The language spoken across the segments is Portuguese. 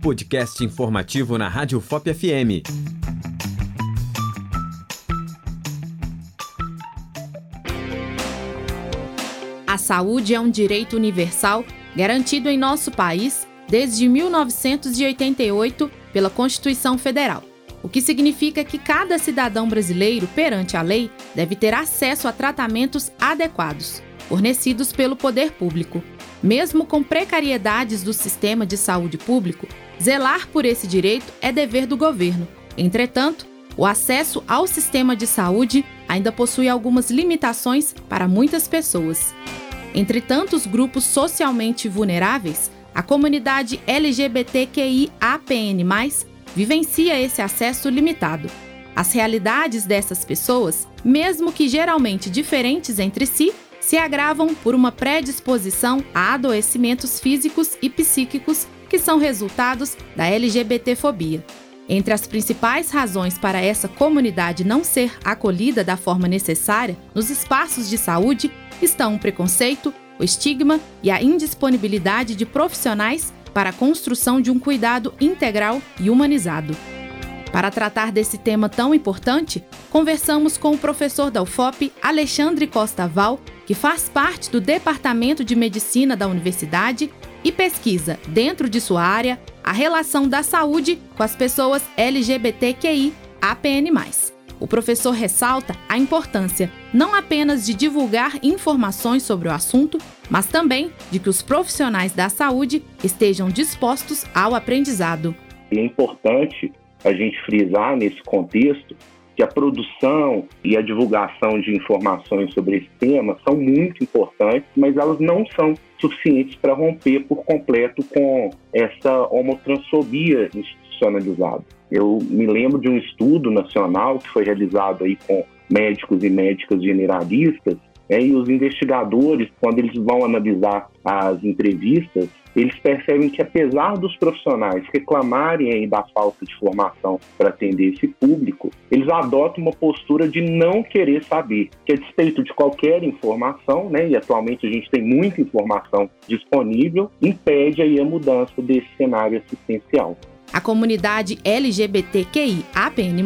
podcast informativo na Rádio FOP FM. A saúde é um direito universal garantido em nosso país desde 1988 pela Constituição Federal, o que significa que cada cidadão brasileiro, perante a lei, deve ter acesso a tratamentos adequados, fornecidos pelo poder público. Mesmo com precariedades do sistema de saúde público, zelar por esse direito é dever do governo. Entretanto, o acesso ao sistema de saúde ainda possui algumas limitações para muitas pessoas. Entre tantos grupos socialmente vulneráveis, a comunidade LGBTQIAPN+, vivencia esse acesso limitado. As realidades dessas pessoas, mesmo que geralmente diferentes entre si, se agravam por uma predisposição a adoecimentos físicos e psíquicos que são resultados da LGBTfobia. Entre as principais razões para essa comunidade não ser acolhida da forma necessária nos espaços de saúde estão o preconceito, o estigma e a indisponibilidade de profissionais para a construção de um cuidado integral e humanizado. Para tratar desse tema tão importante, conversamos com o professor da UFOP, Alexandre Costa Val, que faz parte do Departamento de Medicina da Universidade e pesquisa, dentro de sua área, a relação da saúde com as pessoas LGBTQI APN+. O professor ressalta a importância não apenas de divulgar informações sobre o assunto, mas também de que os profissionais da saúde estejam dispostos ao aprendizado. É importante a gente frisar nesse contexto que a produção e a divulgação de informações sobre esse tema são muito importantes, mas elas não são suficientes para romper por completo com essa homotransfobia institucionalizada. Eu me lembro de um estudo nacional que foi realizado aí com médicos e médicas generalistas, né, e os investigadores, quando eles vão analisar as entrevistas, eles percebem que apesar dos profissionais reclamarem aí da falta de formação para atender esse público, eles adotam uma postura de não querer saber, que a despeito de qualquer informação, né, e atualmente a gente tem muita informação disponível, impede aí a mudança desse cenário assistencial. A comunidade LGBTQI APN+,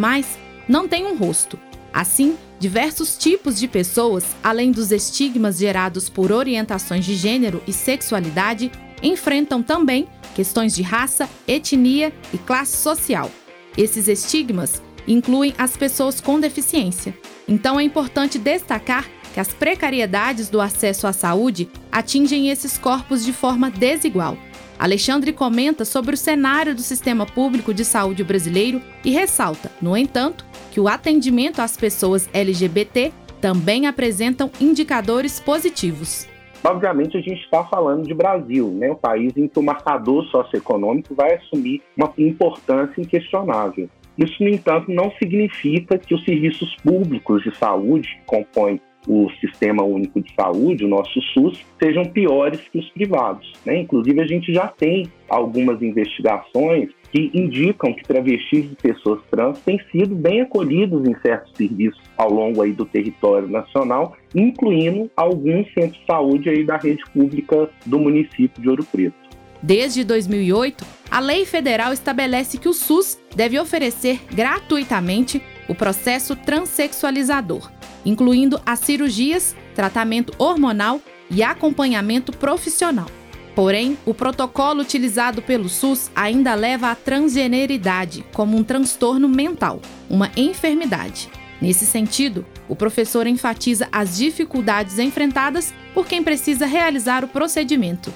não tem um rosto. Assim, diversos tipos de pessoas, além dos estigmas gerados por orientações de gênero e sexualidade, enfrentam também questões de raça, etnia e classe social. Esses estigmas incluem as pessoas com deficiência. Então é importante destacar que as precariedades do acesso à saúde atingem esses corpos de forma desigual. Alexandre comenta sobre o cenário do sistema público de saúde brasileiro e ressalta, no entanto, que o atendimento às pessoas LGBT também apresentam indicadores positivos. Obviamente, a gente está falando de Brasil, né? um país em que o marcador socioeconômico vai assumir uma importância inquestionável. Isso, no entanto, não significa que os serviços públicos de saúde que compõem o Sistema Único de Saúde, o nosso SUS, sejam piores que os privados. Né? Inclusive, a gente já tem algumas investigações que indicam que travestis e pessoas trans têm sido bem acolhidos em certos serviços ao longo aí do território nacional, incluindo alguns centros de saúde aí da rede pública do município de Ouro Preto. Desde 2008, a lei federal estabelece que o SUS deve oferecer gratuitamente o processo transexualizador, incluindo as cirurgias, tratamento hormonal e acompanhamento profissional. Porém, o protocolo utilizado pelo SUS ainda leva à transgeneridade como um transtorno mental, uma enfermidade. Nesse sentido, o professor enfatiza as dificuldades enfrentadas por quem precisa realizar o procedimento.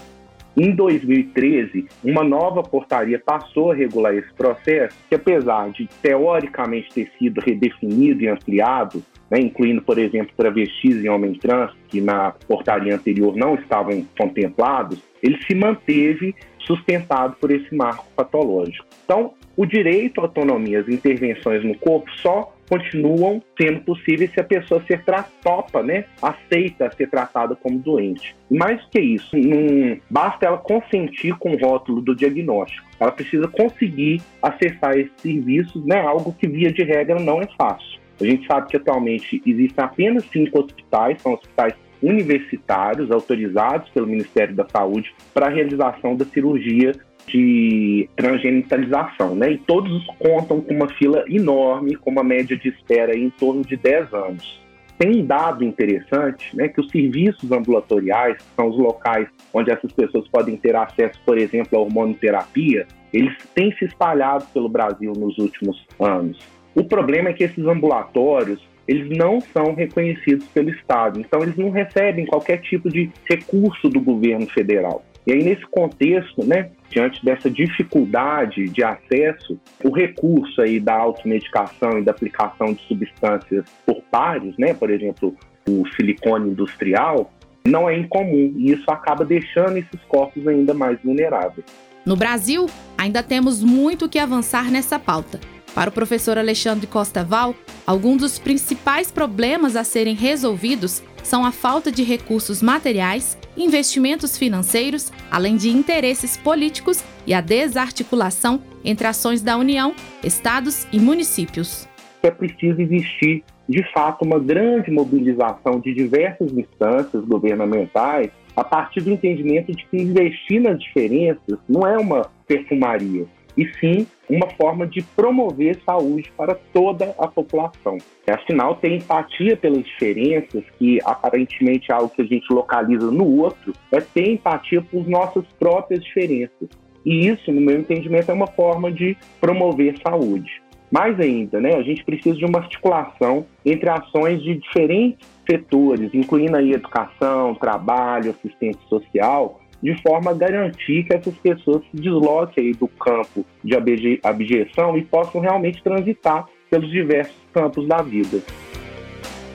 Em 2013, uma nova portaria passou a regular esse processo, que apesar de teoricamente ter sido redefinido e ampliado, né, incluindo, por exemplo, travestis e homens trans, que na portaria anterior não estavam contemplados, ele se manteve sustentado por esse marco patológico. Então, o direito à autonomia, as intervenções no corpo só continuam sendo possíveis se a pessoa ser topa, né, aceita ser tratada como doente. Mais que isso, não basta ela consentir com o rótulo do diagnóstico. Ela precisa conseguir acessar esses serviços, né, algo que via de regra não é fácil. A gente sabe que atualmente existem apenas cinco hospitais, são hospitais universitários autorizados pelo Ministério da Saúde para a realização da cirurgia de transgenitalização, né? E todos contam com uma fila enorme, com uma média de espera em torno de 10 anos. Tem um dado interessante, né, que os serviços ambulatoriais, que são os locais onde essas pessoas podem ter acesso, por exemplo, à hormonoterapia, eles têm se espalhado pelo Brasil nos últimos anos. O problema é que esses ambulatórios, eles não são reconhecidos pelo Estado, então eles não recebem qualquer tipo de recurso do governo federal. E aí, nesse contexto, né, diante dessa dificuldade de acesso, o recurso aí da automedicação e da aplicação de substâncias por pares, né, por exemplo, o silicone industrial, não é incomum e isso acaba deixando esses corpos ainda mais vulneráveis. No Brasil, ainda temos muito que avançar nessa pauta. Para o professor Alexandre Costa Val, alguns dos principais problemas a serem resolvidos são a falta de recursos materiais, investimentos financeiros, além de interesses políticos e a desarticulação entre ações da União, estados e municípios. É preciso existir, de fato, uma grande mobilização de diversas instâncias governamentais a partir do entendimento de que investir nas diferenças não é uma perfumaria, e sim uma forma de promover saúde para toda a população. Afinal, ter empatia pelas diferenças, que aparentemente é algo que a gente localiza no outro, é ter empatia por nossas próprias diferenças. E isso, no meu entendimento, é uma forma de promover saúde. Mais ainda, né, a gente precisa de uma articulação entre ações de diferentes setores, incluindo aí educação, trabalho, assistência social, de forma a garantir que essas pessoas se desloquem do campo de abjeção e possam realmente transitar pelos diversos campos da vida.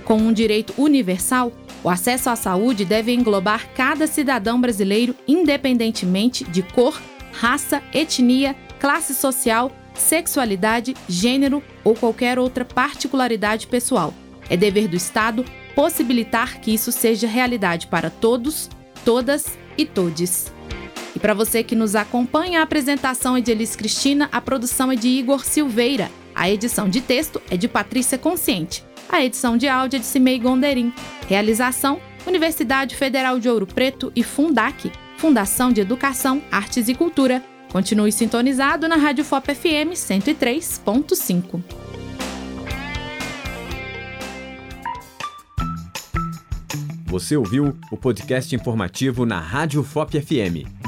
Com um direito universal, o acesso à saúde deve englobar cada cidadão brasileiro, independentemente de cor, raça, etnia, classe social, sexualidade, gênero ou qualquer outra particularidade pessoal. É dever do Estado possibilitar que isso seja realidade para todos, todas e todes. E para você que nos acompanha, a apresentação é de Elis Cristina, a produção é de Igor Silveira, a edição de texto é de Patrícia Consciente, a edição de áudio é de Cimei Gonderim. Realização: Universidade Federal de Ouro Preto e Fundac, Fundação de Educação, Artes e Cultura. Continue sintonizado na Rádio FOP FM 103.5. Você ouviu o podcast informativo na Rádio FOP FM.